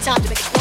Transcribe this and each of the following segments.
time to make it.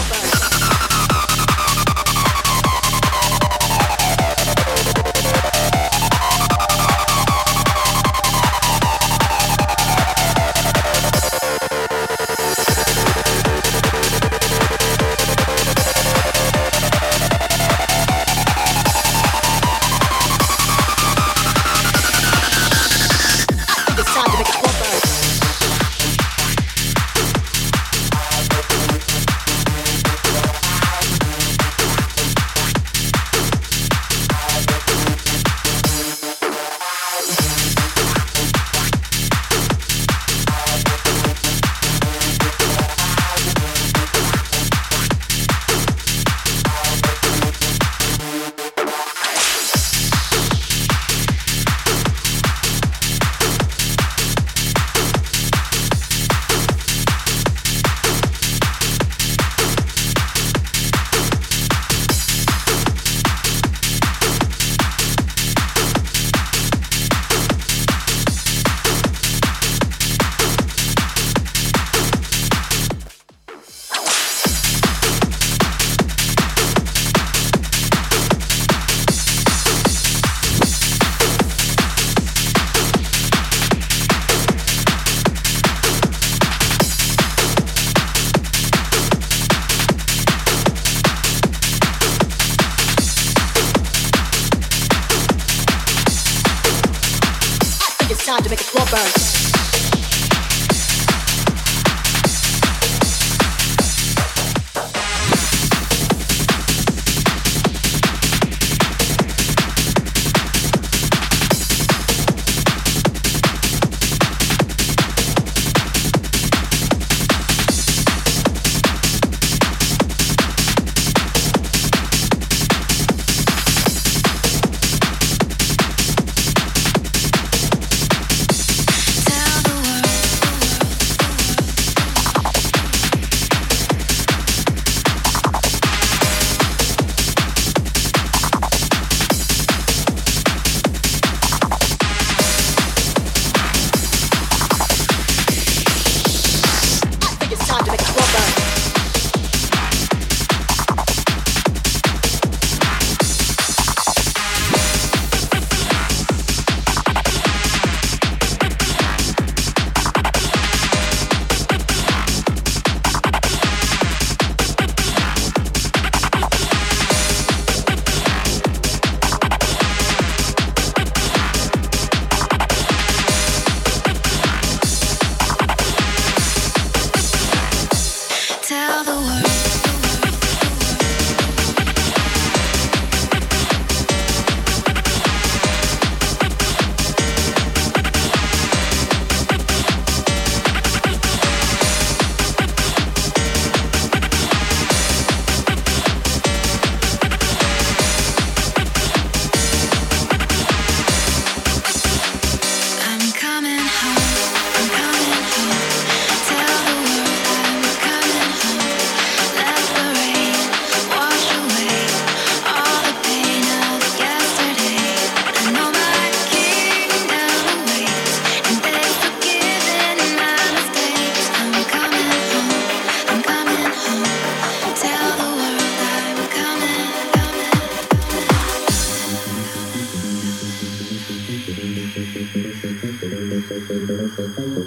Thank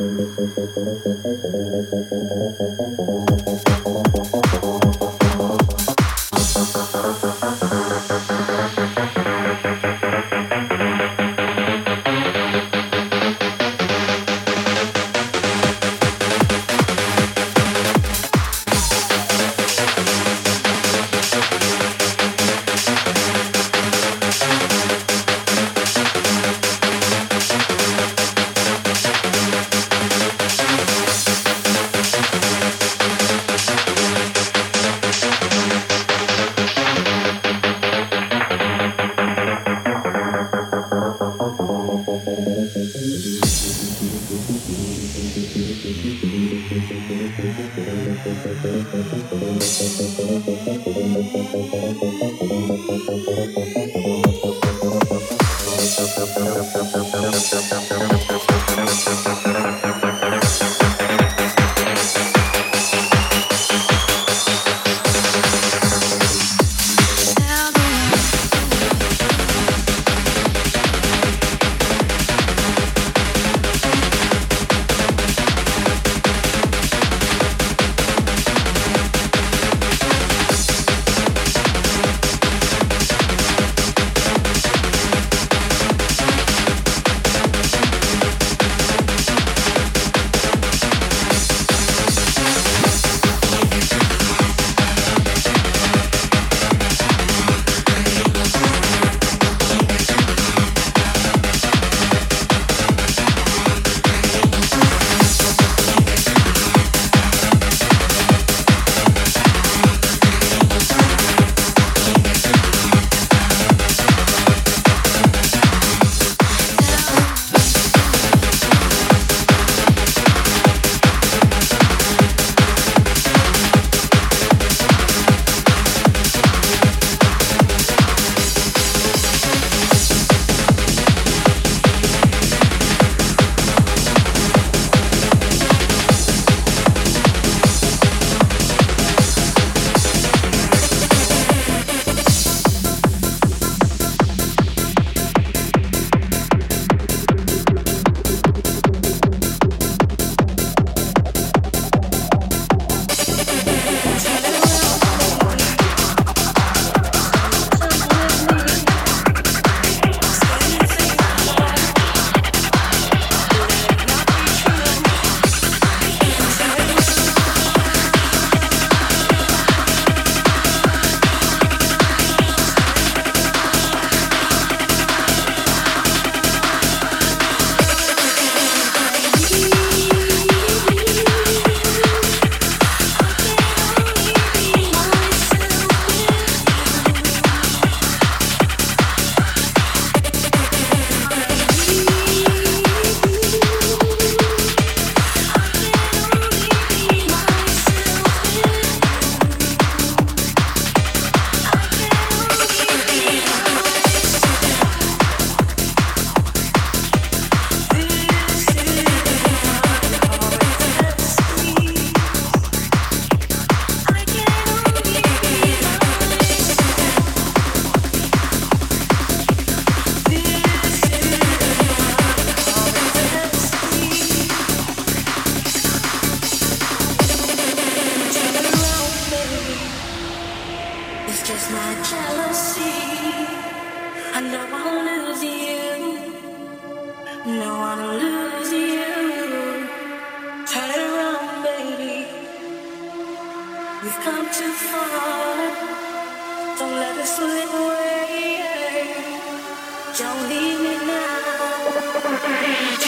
you. Don't leave me now.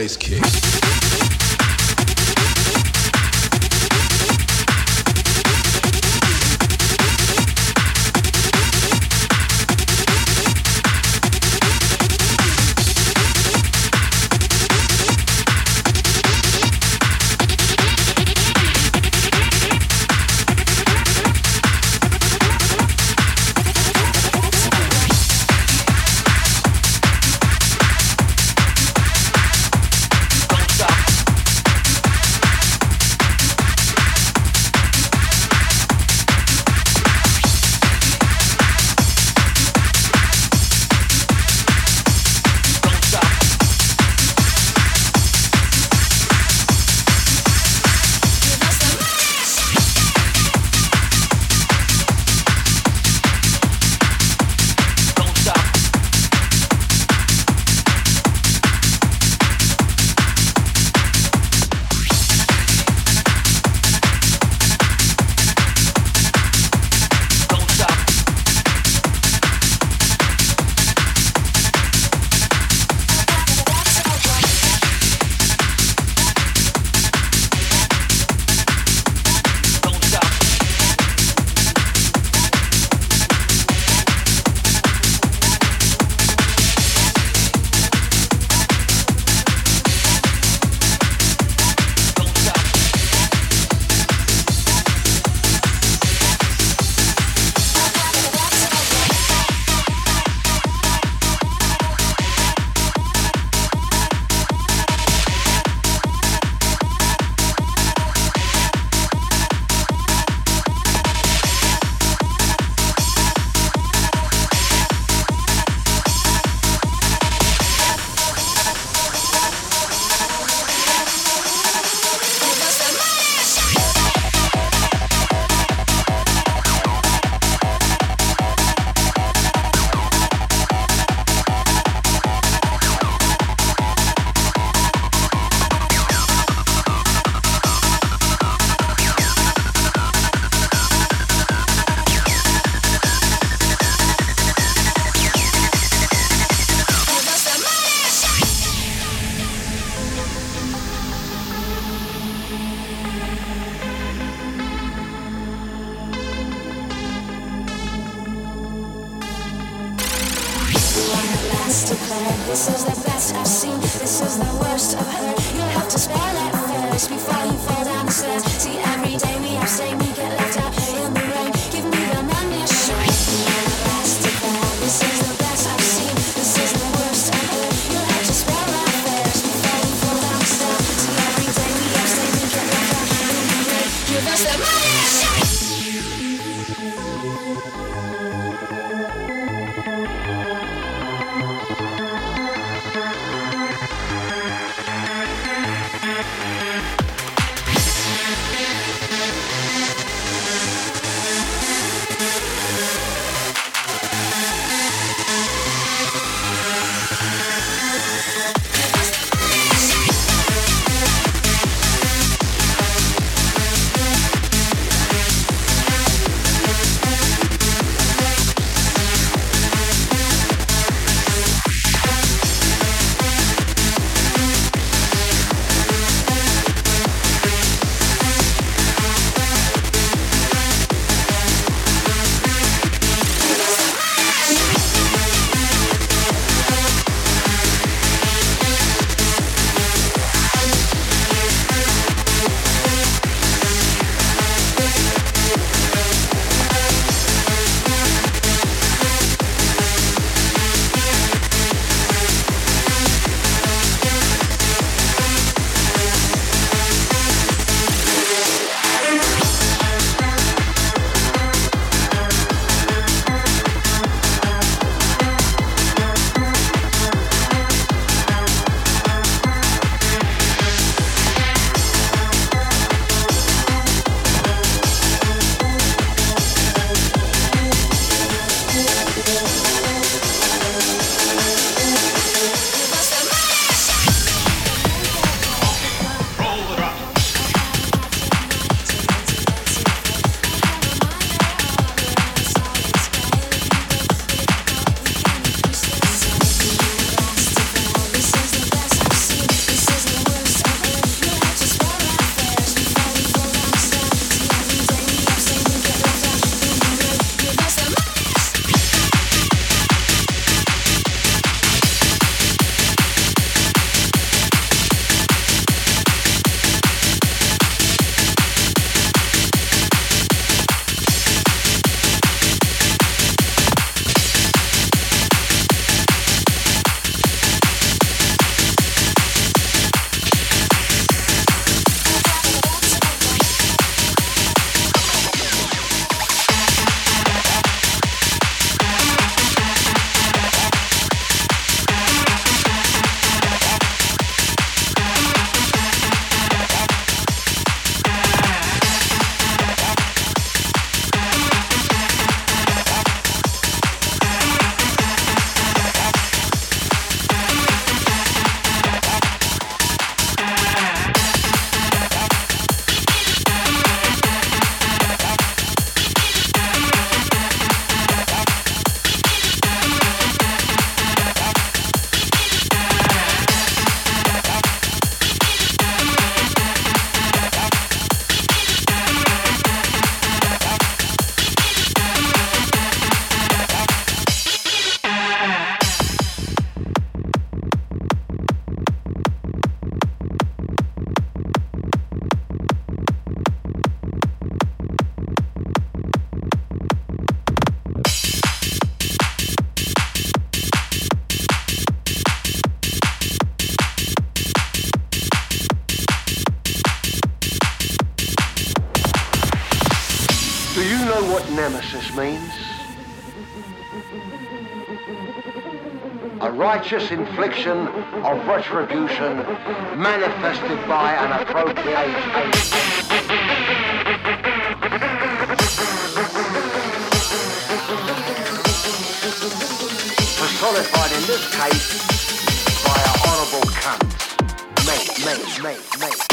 Bass kick. Righteous infliction of retribution manifested by an appropriation. personified in this case by an honourable cunt. Mate, mate, mate, mate.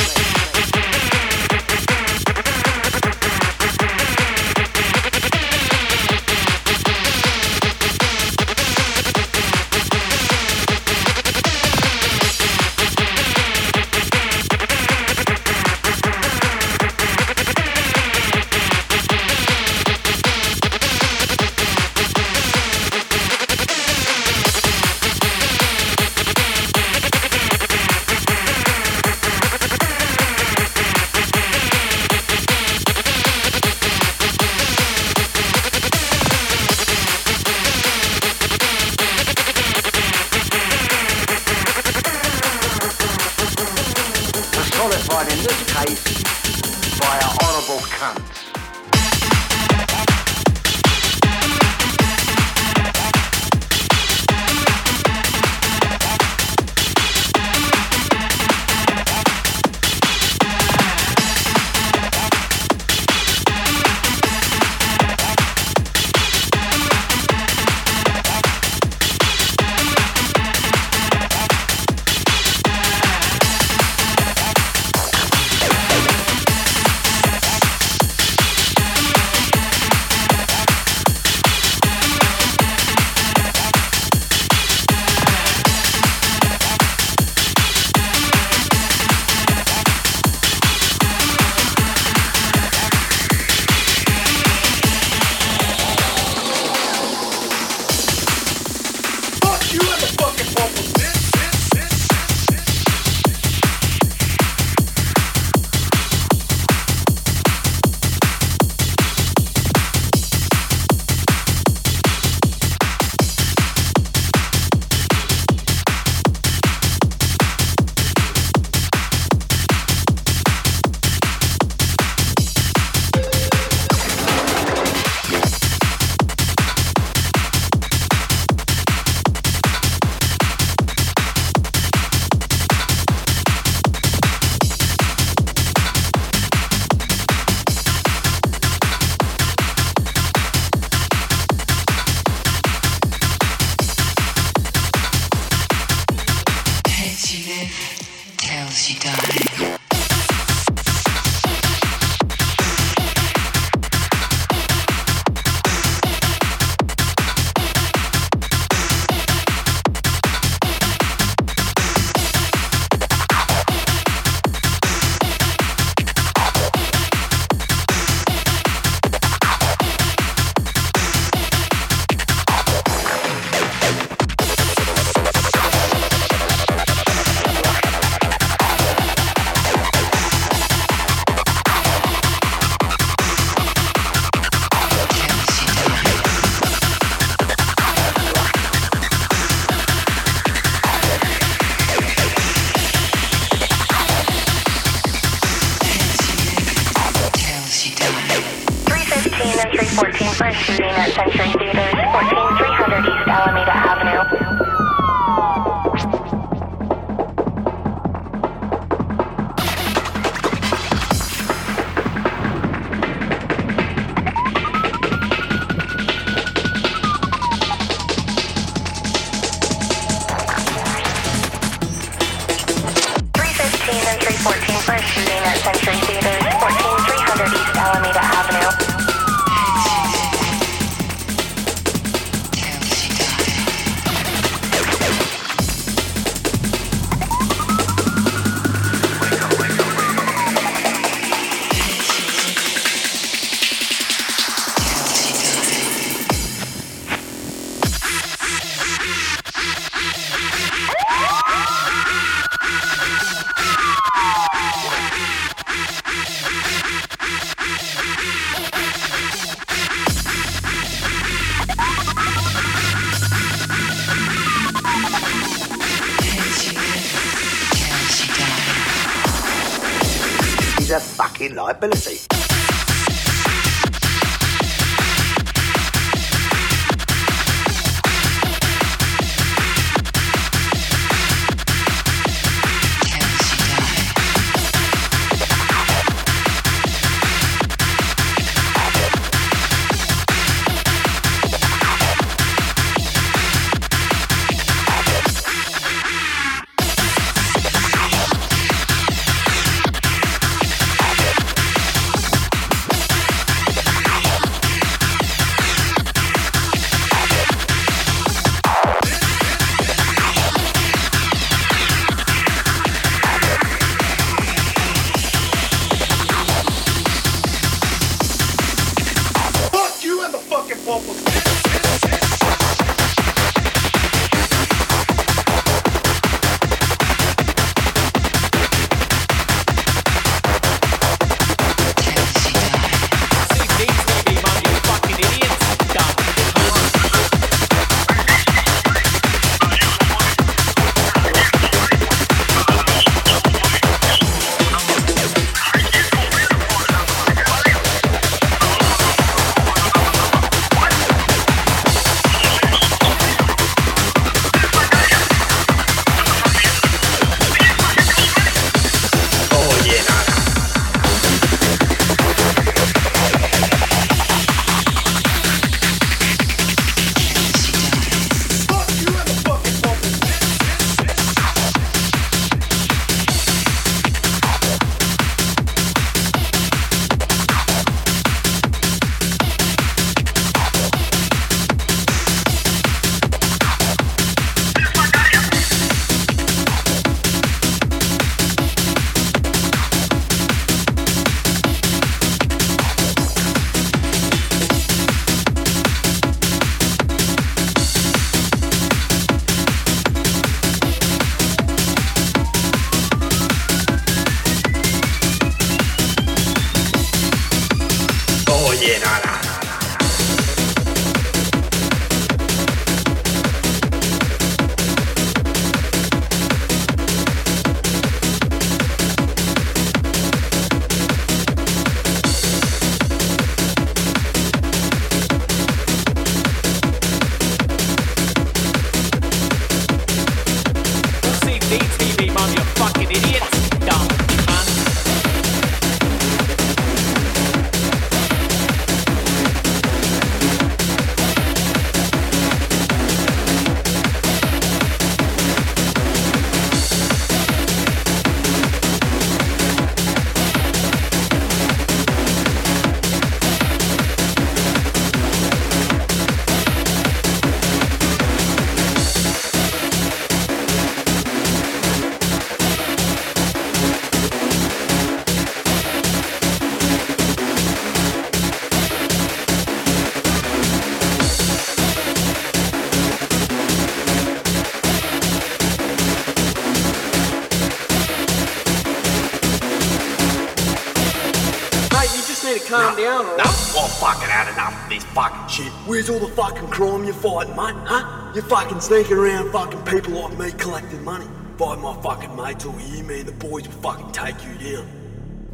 Where's all the fucking crime you're fighting, mate? Huh? You're fucking sneaking around fucking people like me collecting money. Fight my fucking mates you, me and the boys will fucking take you down.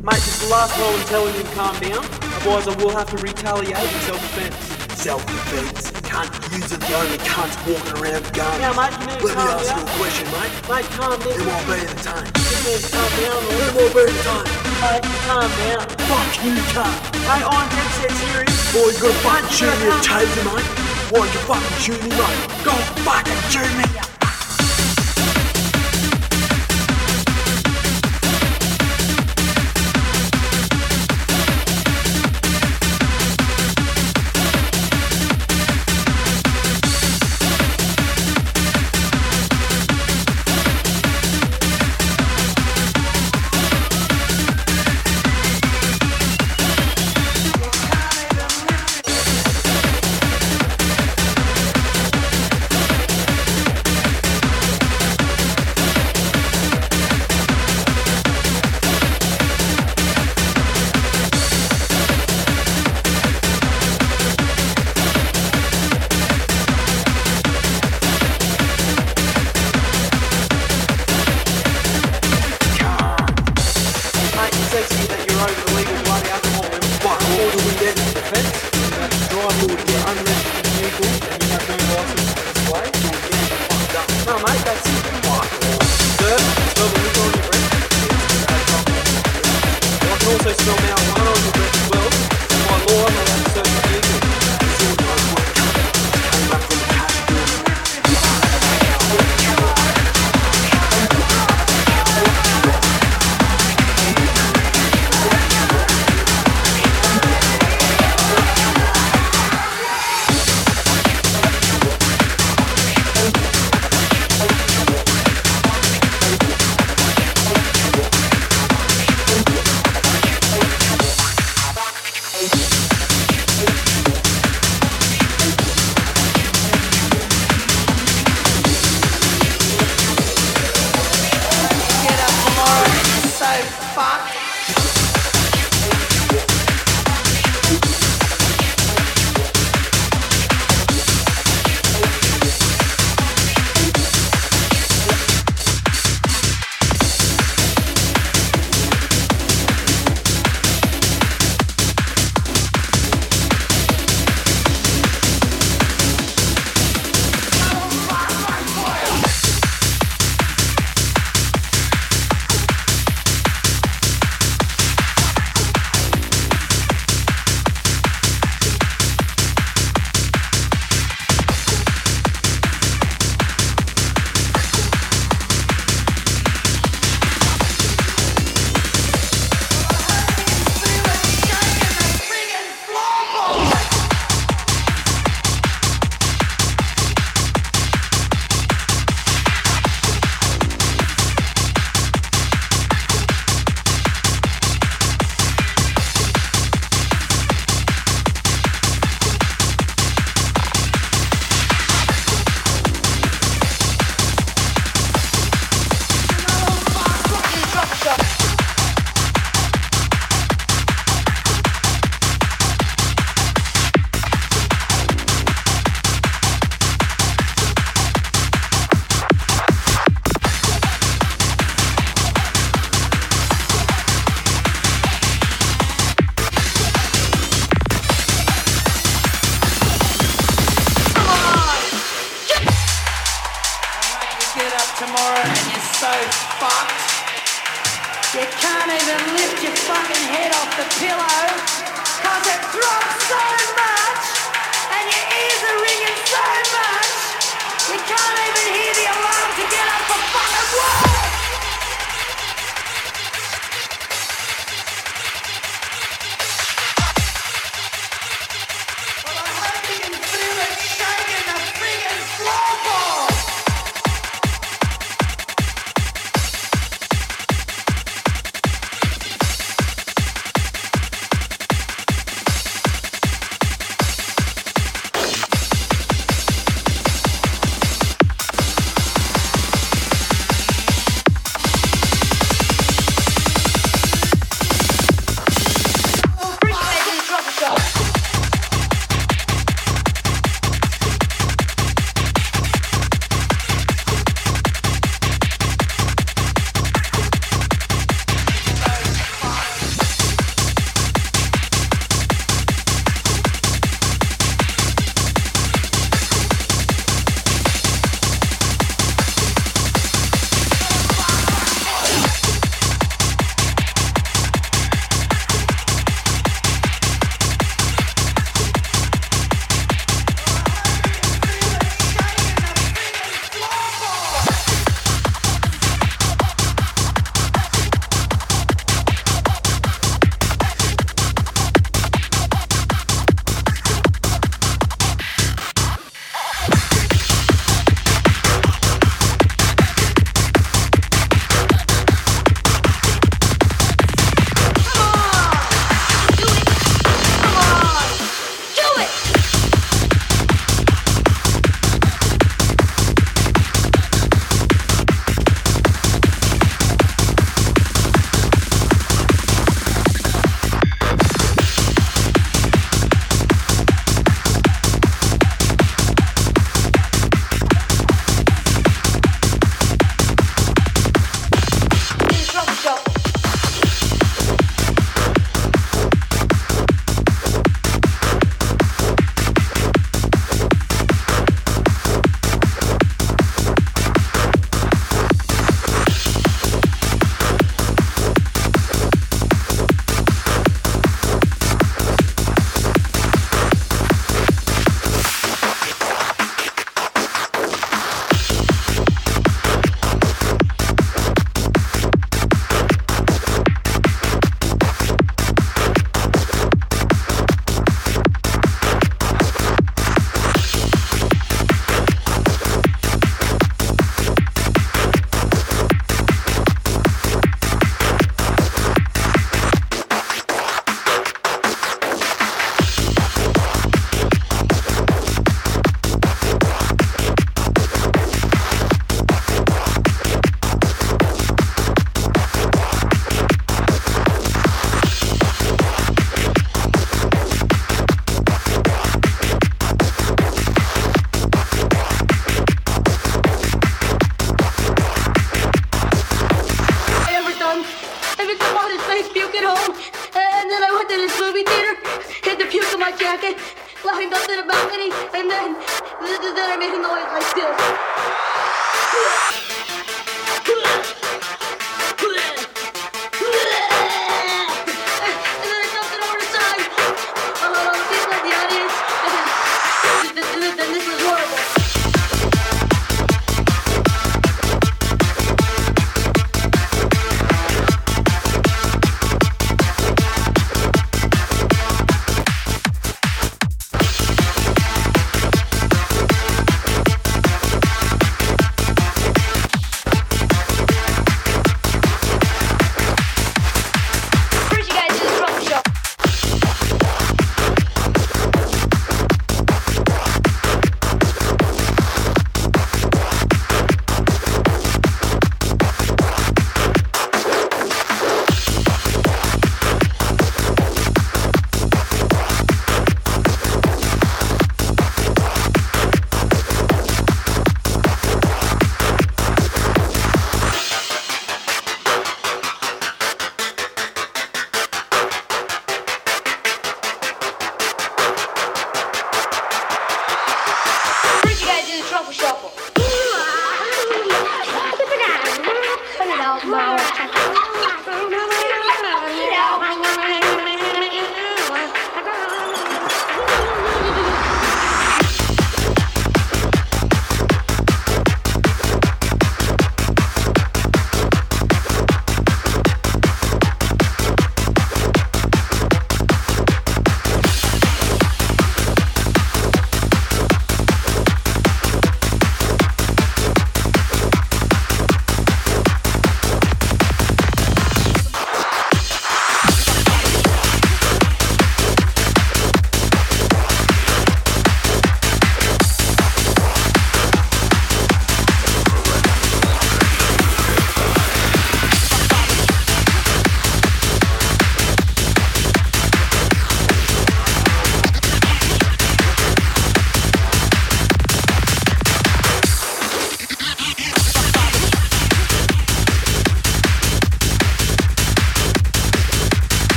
Mate, is the last time I'm telling you to calm down. Otherwise, I will have to retaliate in self-defense. Self-defense. Cunt, use the only cunts walking around with guns. Now, mate, you need to Let me calm ask down. you a question, mate. Mate, calm down. might be entertained? You need to calm down, Who alright? might be entertained? Mate, calm down. Fuck you, cunt. Mate, I'm dead set serious. Boy, you gotta fucking Mate, shoot me taser, mate. Why you fucking shoot me, mate? Go fucking shoot me.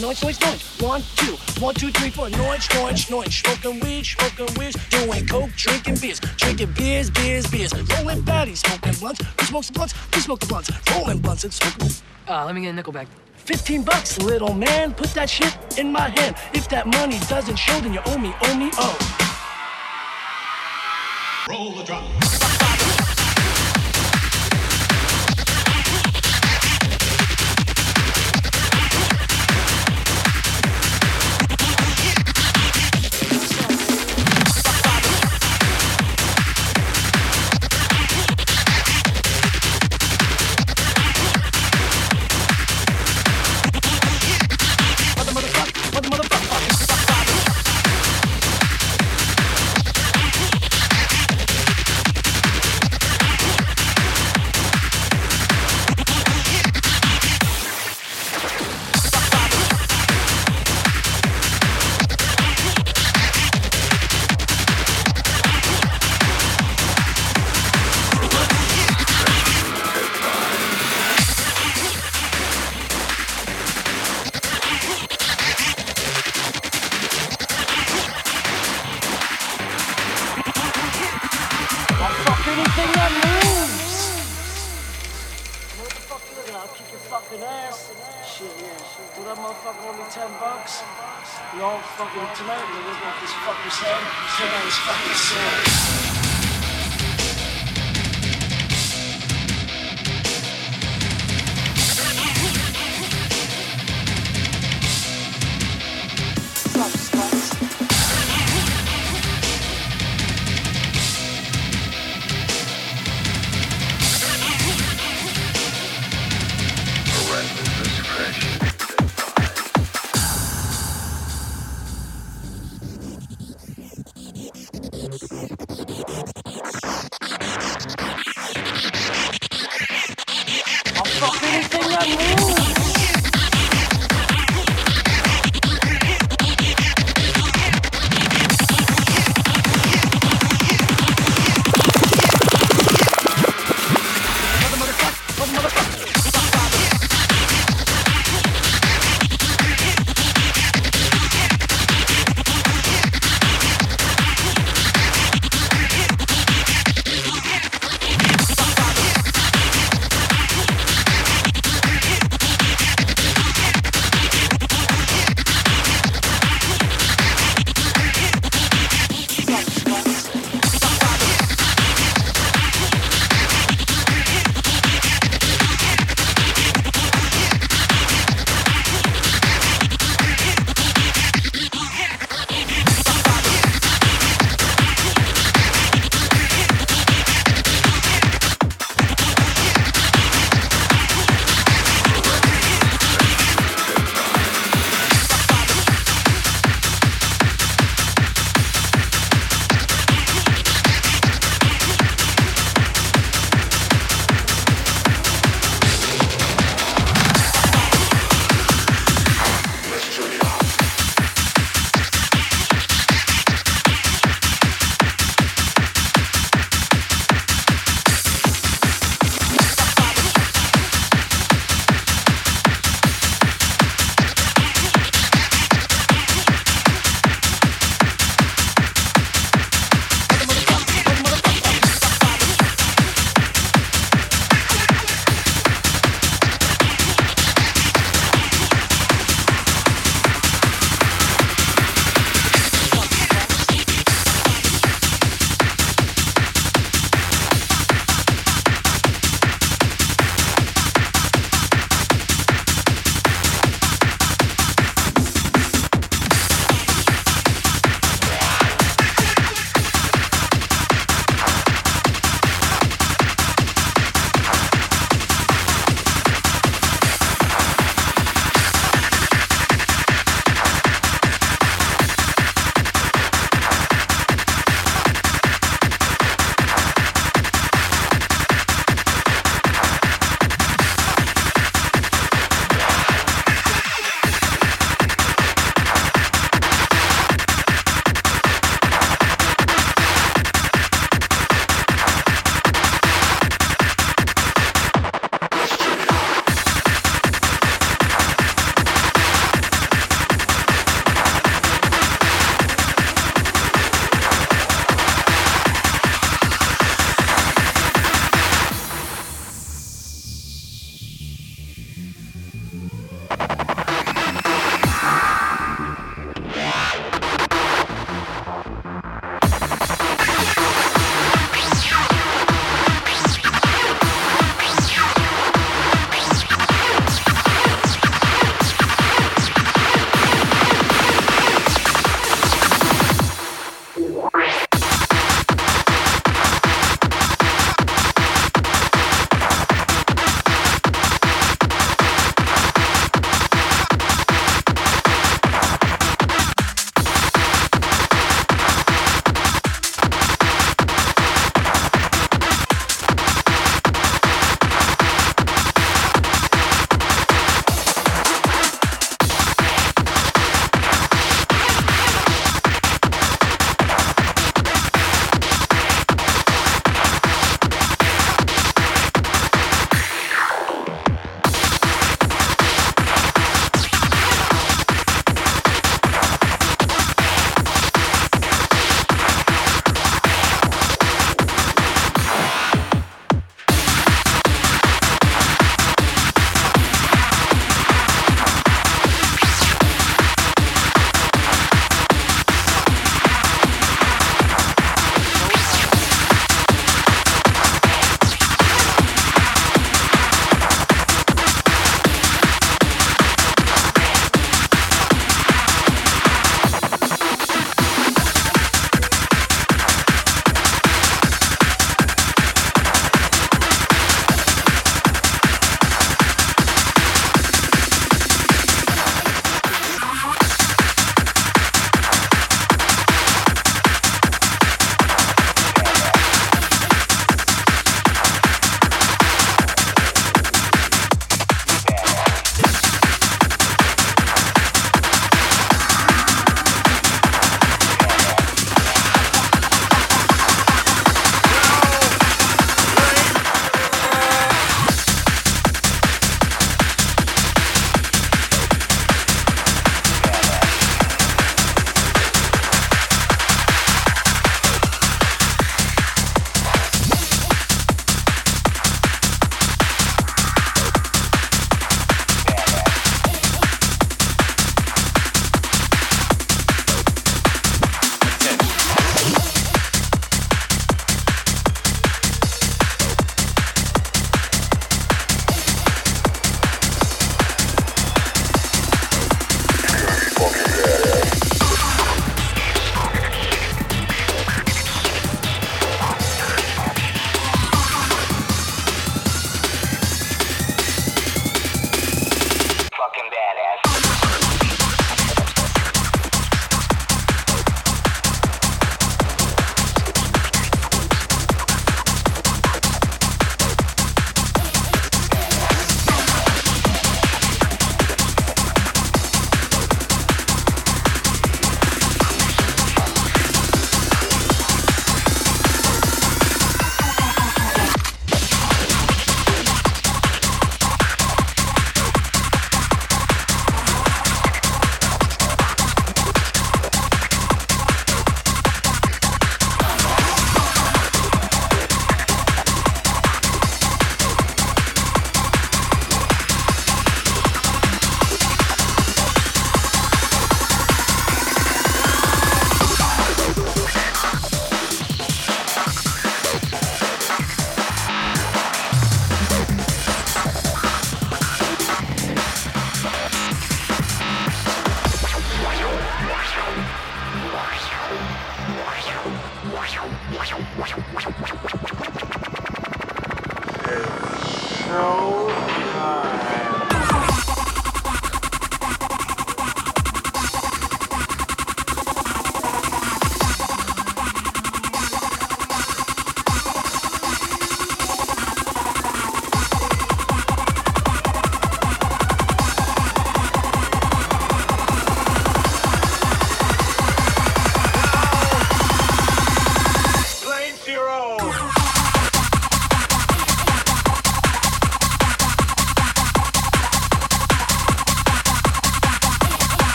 Noise, noise, noise. One, two, one, two, three, four. Noise, noise, noise. Smoking weed, smoking weed. Doing coke, drinking beers, drinking beers, beers, beers. Rolling baddies, smoking blunts. Who smokes the blunts? Who smokes the blunts? Rolling blunts and smoking. Uh, let me get a nickel back. 15 bucks, little man. Put that shit in my hand. If that money doesn't show, then you owe me, owe me, oh. Roll the drum.